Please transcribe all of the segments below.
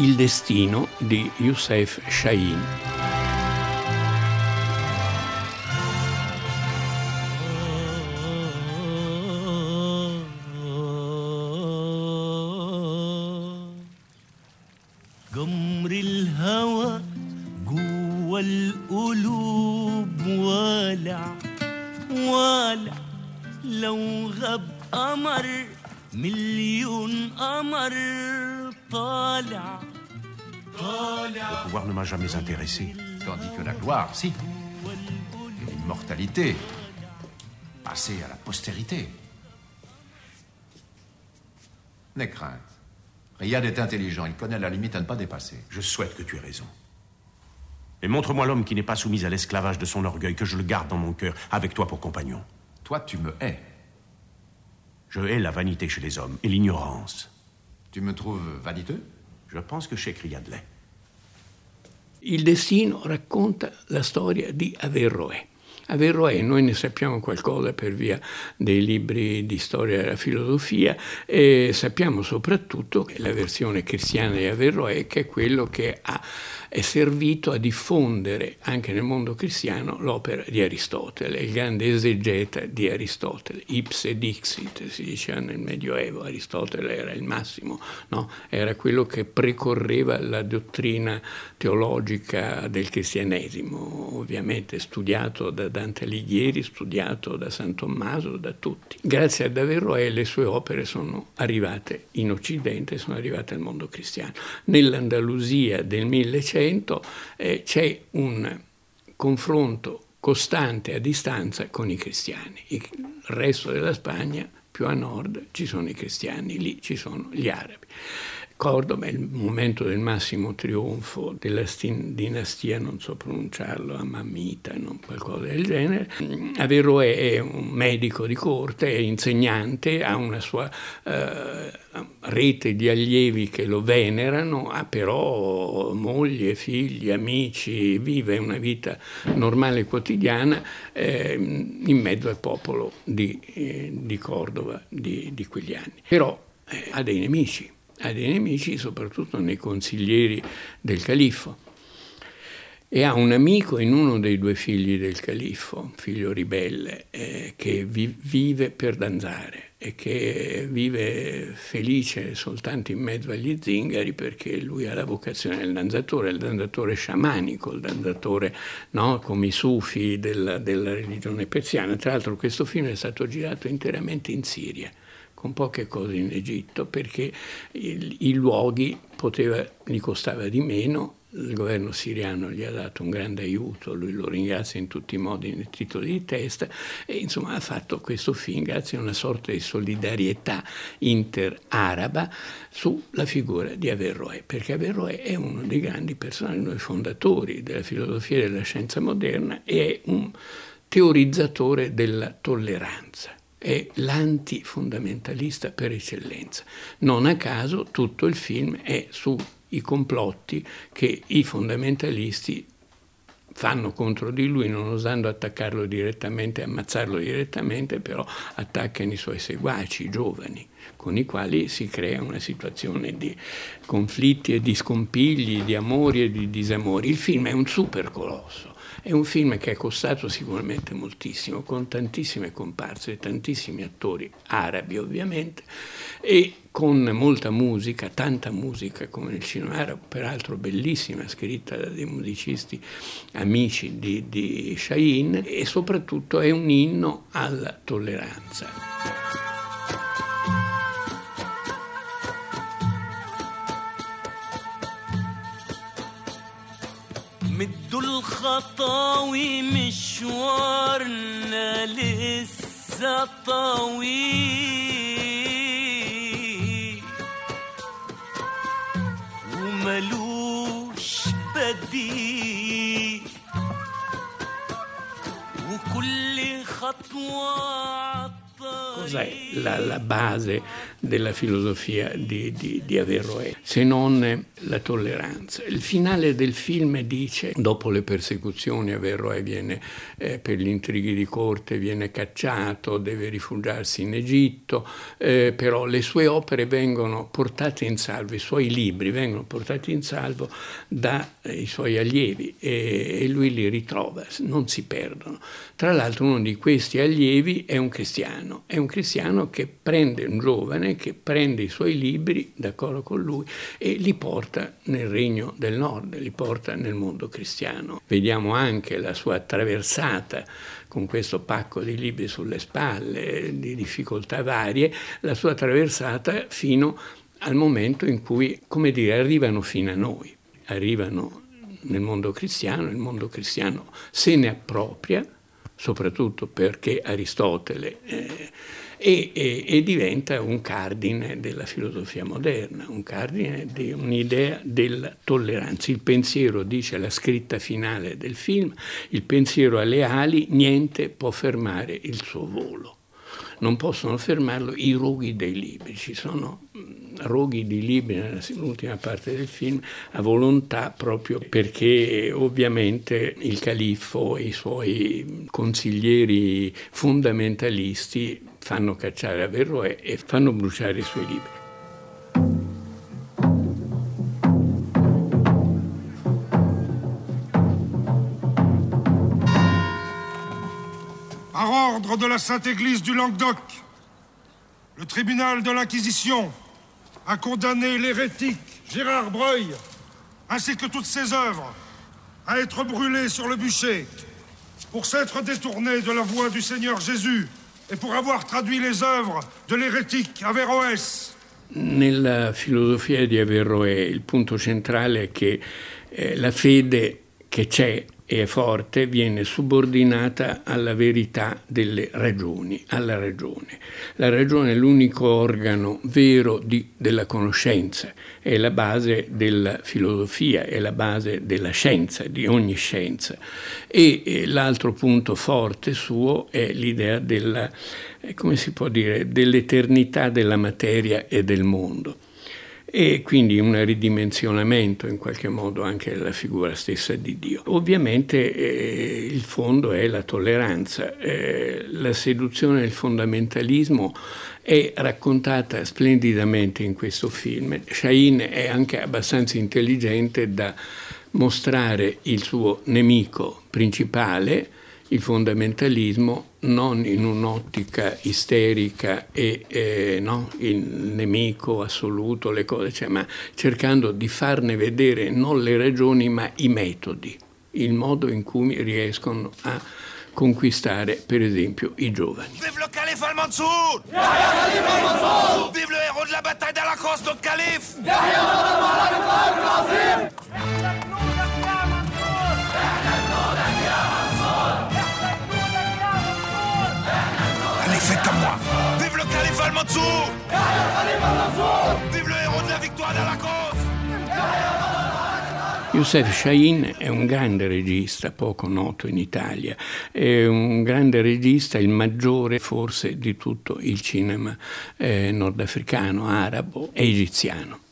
il destino di Youssef Shahin. جمر الهوى جوا القلوب والع والع لو غاب قمر مليون قمر طالع Le pouvoir ne m'a jamais intéressé. Tandis que la gloire, si. Et l'immortalité, passer à la postérité. N'aie crainte. Riyad est intelligent, il connaît la limite à ne pas dépasser. Je souhaite que tu aies raison. Et montre-moi l'homme qui n'est pas soumis à l'esclavage de son orgueil, que je le garde dans mon cœur, avec toi pour compagnon. Toi, tu me hais. Je hais la vanité chez les hommes et l'ignorance. Tu me trouves vaniteux? Je pense que Sheikh Riyad l'est. Il destino racconta la storia di Averroè. Averroè, noi ne sappiamo qualcosa per via dei libri di storia della filosofia e sappiamo soprattutto che la versione cristiana di Averroè che è quello che ha, è servito a diffondere anche nel mondo cristiano l'opera di Aristotele, il grande esegeta di Aristotele, ipse dixit si diceva nel Medioevo, Aristotele era il massimo, no? era quello che precorreva la dottrina teologica del cristianesimo, ovviamente studiato da Dante Alighieri, studiato da San Tommaso, da tutti. Grazie ad Averroè le sue opere sono arrivate in Occidente, sono arrivate al mondo cristiano. Nell'Andalusia del 1100 eh, c'è un confronto costante a distanza con i cristiani. Il resto della Spagna, più a nord, ci sono i cristiani, lì ci sono gli arabi. Cordoba è il momento del massimo trionfo della dinastia, non so pronunciarlo, Amamita, non qualcosa del genere. Averroè è un medico di corte, è insegnante, ha una sua eh, rete di allievi che lo venerano, ha però moglie, figli, amici, vive una vita normale e quotidiana eh, in mezzo al popolo di, eh, di Cordova di, di, quegli anni. Però eh, ha dei nemici ha dei nemici soprattutto nei consiglieri del califfo e ha un amico in uno dei due figli del califfo, figlio ribelle, eh, che vi- vive per danzare e che vive felice soltanto in mezzo agli zingari perché lui ha la vocazione del danzatore, il danzatore sciamanico, il danzatore no, come i sufi della, della religione persiana. Tra l'altro questo film è stato girato interamente in Siria con poche cose in Egitto, perché il, i luoghi poteva, gli costava di meno, il governo siriano gli ha dato un grande aiuto, lui lo ringrazia in tutti i modi nei titoli di testa e insomma ha fatto questo film grazie a una sorta di solidarietà inter-araba sulla figura di Averroè, perché Averroè è uno dei grandi personaggi, uno dei fondatori della filosofia e della scienza moderna e è un teorizzatore della tolleranza è l'antifondamentalista per eccellenza. Non a caso tutto il film è sui complotti che i fondamentalisti fanno contro di lui, non osando attaccarlo direttamente, ammazzarlo direttamente, però attaccano i suoi seguaci, i giovani, con i quali si crea una situazione di conflitti e di scompigli, di amori e di disamori. Il film è un super colosso è un film che è costato sicuramente moltissimo, con tantissime comparse, tantissimi attori arabi ovviamente, e con molta musica, tanta musica come nel cinema arabo, peraltro bellissima, scritta da dei musicisti amici di, di Shahin, e soprattutto è un inno alla tolleranza. مدوا الخطاوي مشوارنا لسه طويل. وملوش بديل. وكل خطوة cos'è? La, la base della filosofia di, di, di Averroè, se non la tolleranza. Il finale del film dice, dopo le persecuzioni Averroè viene eh, per gli intrighi di corte, viene cacciato, deve rifugiarsi in Egitto, eh, però le sue opere vengono portate in salvo, i suoi libri vengono portati in salvo dai suoi allievi e, e lui li ritrova, non si perdono. Tra l'altro uno di questi allievi è un cristiano, è un cristiano che prende un giovane, che prende i suoi libri, d'accordo con lui, e li porta nel regno del nord, li porta nel mondo cristiano. Vediamo anche la sua attraversata con questo pacco di libri sulle spalle, di difficoltà varie, la sua attraversata fino al momento in cui, come dire, arrivano fino a noi, arrivano nel mondo cristiano, il mondo cristiano se ne appropria, soprattutto perché Aristotele eh, e, e, e, diventa un cardine della filosofia moderna, un cardine di un'idea della tolleranza. Il pensiero, dice la scritta finale del film, il pensiero alle ali, niente può fermare il suo volo non possono fermarlo i roghi dei libri. Ci sono mm, roghi di libri nell'ultima parte del film a volontà proprio perché ovviamente il califfo e i suoi consiglieri fondamentalisti fanno cacciare Averroè e fanno bruciare i suoi libri. ordre de la Sainte Église du Languedoc, le tribunal de l'Inquisition a condamné l'hérétique Gérard Breuil, ainsi que toutes ses œuvres, à être brûlées sur le bûcher, pour s'être détourné de la voie du Seigneur Jésus e pour avoir traduit les œuvres de l'hérétique Averroès. Nella filosofia di Averroè il punto centrale è che eh, la fede che c'è e forte viene subordinata alla verità delle ragioni, alla ragione. La ragione è l'unico organo vero di, della conoscenza, è la base della filosofia, è la base della scienza, di ogni scienza. E, e l'altro punto forte suo è l'idea della, eh, come si può dire, dell'eternità della materia e del mondo e quindi un ridimensionamento in qualche modo anche della figura stessa di Dio. Ovviamente eh, il fondo è la tolleranza, eh, la seduzione del fondamentalismo è raccontata splendidamente in questo film. Shahin è anche abbastanza intelligente da mostrare il suo nemico principale, il fondamentalismo non in un'ottica isterica e eh, no, il nemico assoluto, le cose, cioè, ma cercando di farne vedere non le ragioni ma i metodi, il modo in cui riescono a conquistare per esempio i giovani. Vive le calife al-Mansour! Vive le héros de la bataille de la Crosse, notre calife! Faites comme moi. Vive le calife al-Mansour Vive le héros de la victoire de la cause Youssef Shahin è un grande regista, poco noto in Italia, è un grande regista, il maggiore forse di tutto il cinema eh, nordafricano, arabo e egiziano.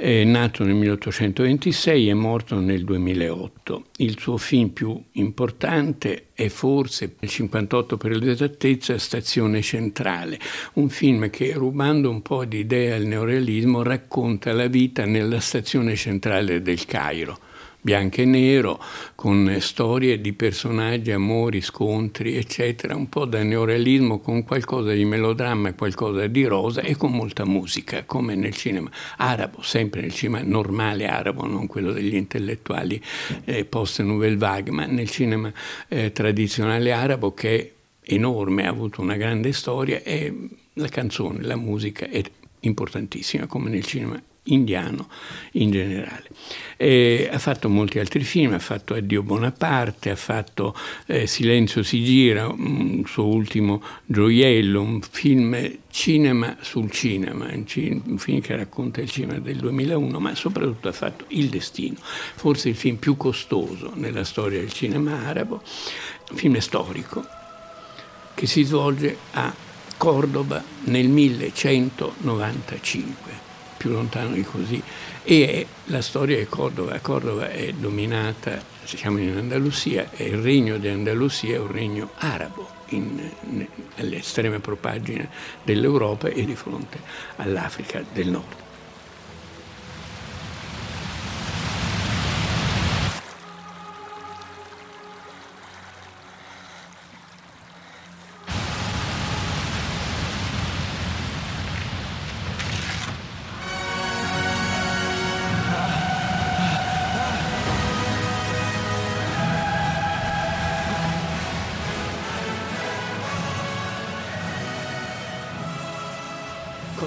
È nato nel 1826 e morto nel 2008. Il suo film più importante è forse nel 58 per l'esattezza Stazione Centrale, un film che rubando un po' di idee al neorealismo racconta la vita nella stazione centrale del Cairo bianco e nero, con storie di personaggi, amori, scontri, eccetera, un po' da neorealismo con qualcosa di melodramma e qualcosa di rosa e con molta musica, come nel cinema arabo, sempre nel cinema normale arabo, non quello degli intellettuali eh, post-nouvelle vague, ma nel cinema eh, tradizionale arabo che è enorme, ha avuto una grande storia e la canzone, la musica è importantissima, come nel cinema indiano in generale. Eh, ha fatto molti altri film, ha fatto Addio Bonaparte, ha fatto eh, Silenzio si gira, un suo ultimo gioiello, un film cinema sul cinema, un film che racconta il cinema del 2001, ma soprattutto ha fatto Il Destino, forse il film più costoso nella storia del cinema arabo, un film storico che si svolge a Cordova nel 1195, più lontano di così, e la storia di Cordova. Cordova è dominata, siamo in Andalusia, e il regno di Andalusia è un regno arabo nell'estrema propagine dell'Europa e di fronte all'Africa del Nord.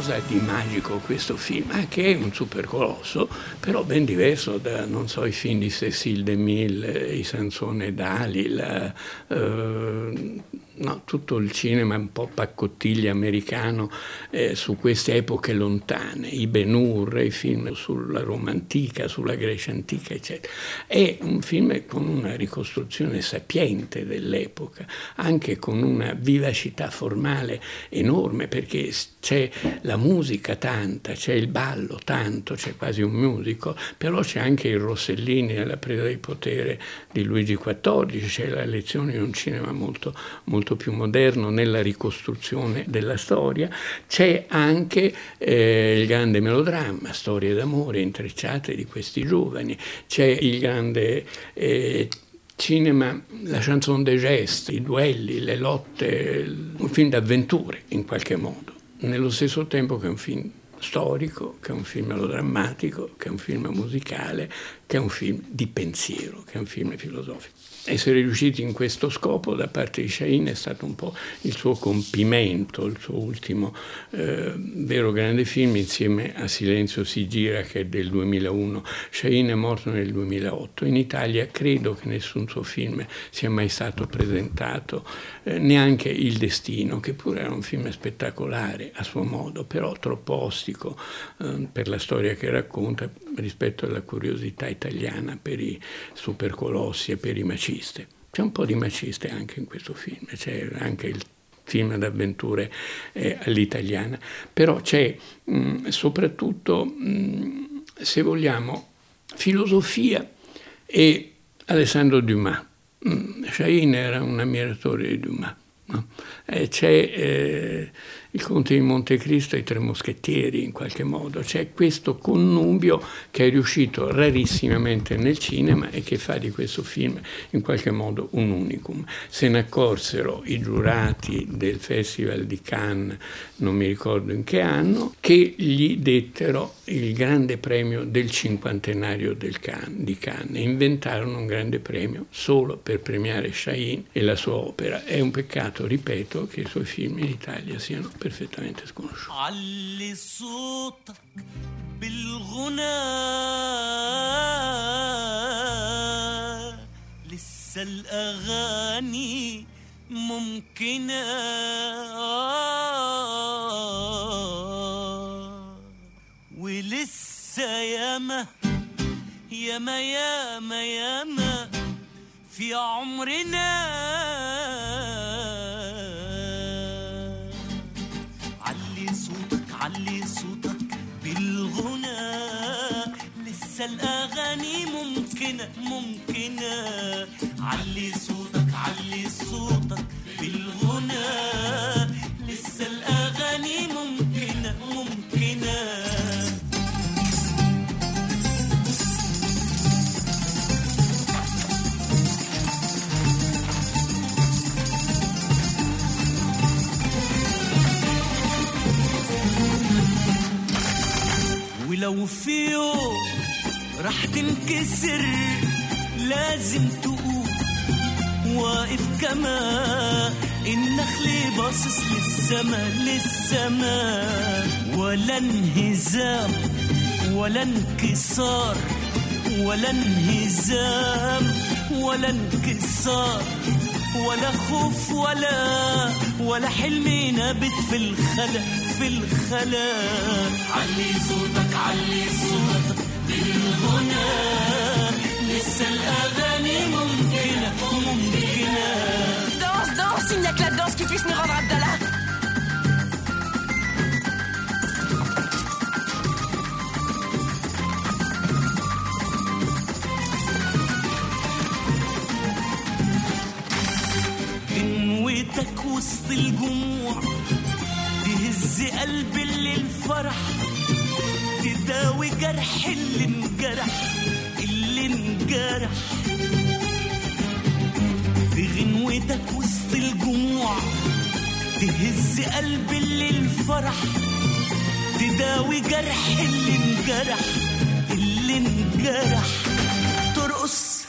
Cosa di magico questo film? Ah, che è un super colosso, però ben diverso da, non so, i film di Cécile DeMille, i Sansone Dali, eh, no, tutto il cinema un po' paccottiglia americano eh, su queste epoche lontane, i Ben Hur, i film sulla Roma antica, sulla Grecia antica, eccetera. È un film con una ricostruzione sapiente dell'epoca, anche con una vivacità formale enorme, perché c'è la musica tanta, c'è il ballo tanto, c'è quasi un musical, però c'è anche il Rossellini nella presa di potere di Luigi XIV, c'è la lezione di un cinema molto, molto più moderno nella ricostruzione della storia, c'è anche eh, il grande melodramma, storie d'amore intrecciate di questi giovani, c'è il grande... Eh, cinema, la chanson des gestes, i duelli, le lotte, un film d'avventure in qualche modo nello stesso tempo che un film storico, che è un film melodrammatico, che è un film musicale, che è un film di pensiero, che è un film filosofico essere riusciti in questo scopo da parte di Shahin è stato un po' il suo compimento, il suo ultimo eh, vero grande film insieme a Silenzio si gira che è del 2001. Shahin è morto nel 2008. In Italia credo che nessun suo film sia mai stato presentato, eh, neanche Il Destino, che pure era un film spettacolare a suo modo, però troppo ostico eh, per la storia che racconta rispetto alla curiosità italiana per i supercolossi e per i maciste. C'è un po' di maciste anche in questo film, c'è anche il film d'avventure eh, all'italiana, però c'è mh, soprattutto, mh, se vogliamo, filosofia e Alessandro Dumas. Mm, Shahin era un ammiratore di Dumas. No? Eh, c'è eh, il Conte di Montecristo e i Tre Moschettieri in qualche modo, c'è questo connubio che è riuscito rarissimamente nel cinema e che fa di questo film in qualche modo un unicum. Se ne accorsero i giurati del Festival di Cannes, non mi ricordo in che anno, che gli dettero il grande premio del cinquantenario del Cannes, di Cannes e inventarono un grande premio solo per premiare Shahin e la sua opera. È un peccato, ripeto, che i suoi film in Italia siano perfettamente sconosciuti. علي صوتك بالغنى. لسه الأغاني ممكنة. ولسه ياما ياما ياما ياما في عمرنا. صوتك علي صوتك بالغنى. لسه الأغاني ممكنة ممكنة. علي صوتك علي صوتك بالغنى. لسه الأغاني ولو في يوم راح تنكسر لازم تقوم واقف كما النخل باصص للسما للسما. ولا انهزام ولا انكسار ولا انهزام ولا انكسار. ولا خوف ولا ولا حلم نابت في الخلا في الخلا علي صوتك علي صوتك بالغنى لسه الأغاني ممكنة ممكنة Danse, danse, il n'y a que la danse qui puisse nous rendre. وسط الجموع تهز قلب اللي الفرح تداوي جرح اللي انجرح اللي انجرح. بغنوتك وسط الجموع تهز قلب اللي الفرح تداوي جرح اللي انجرح اللي انجرح. ترقص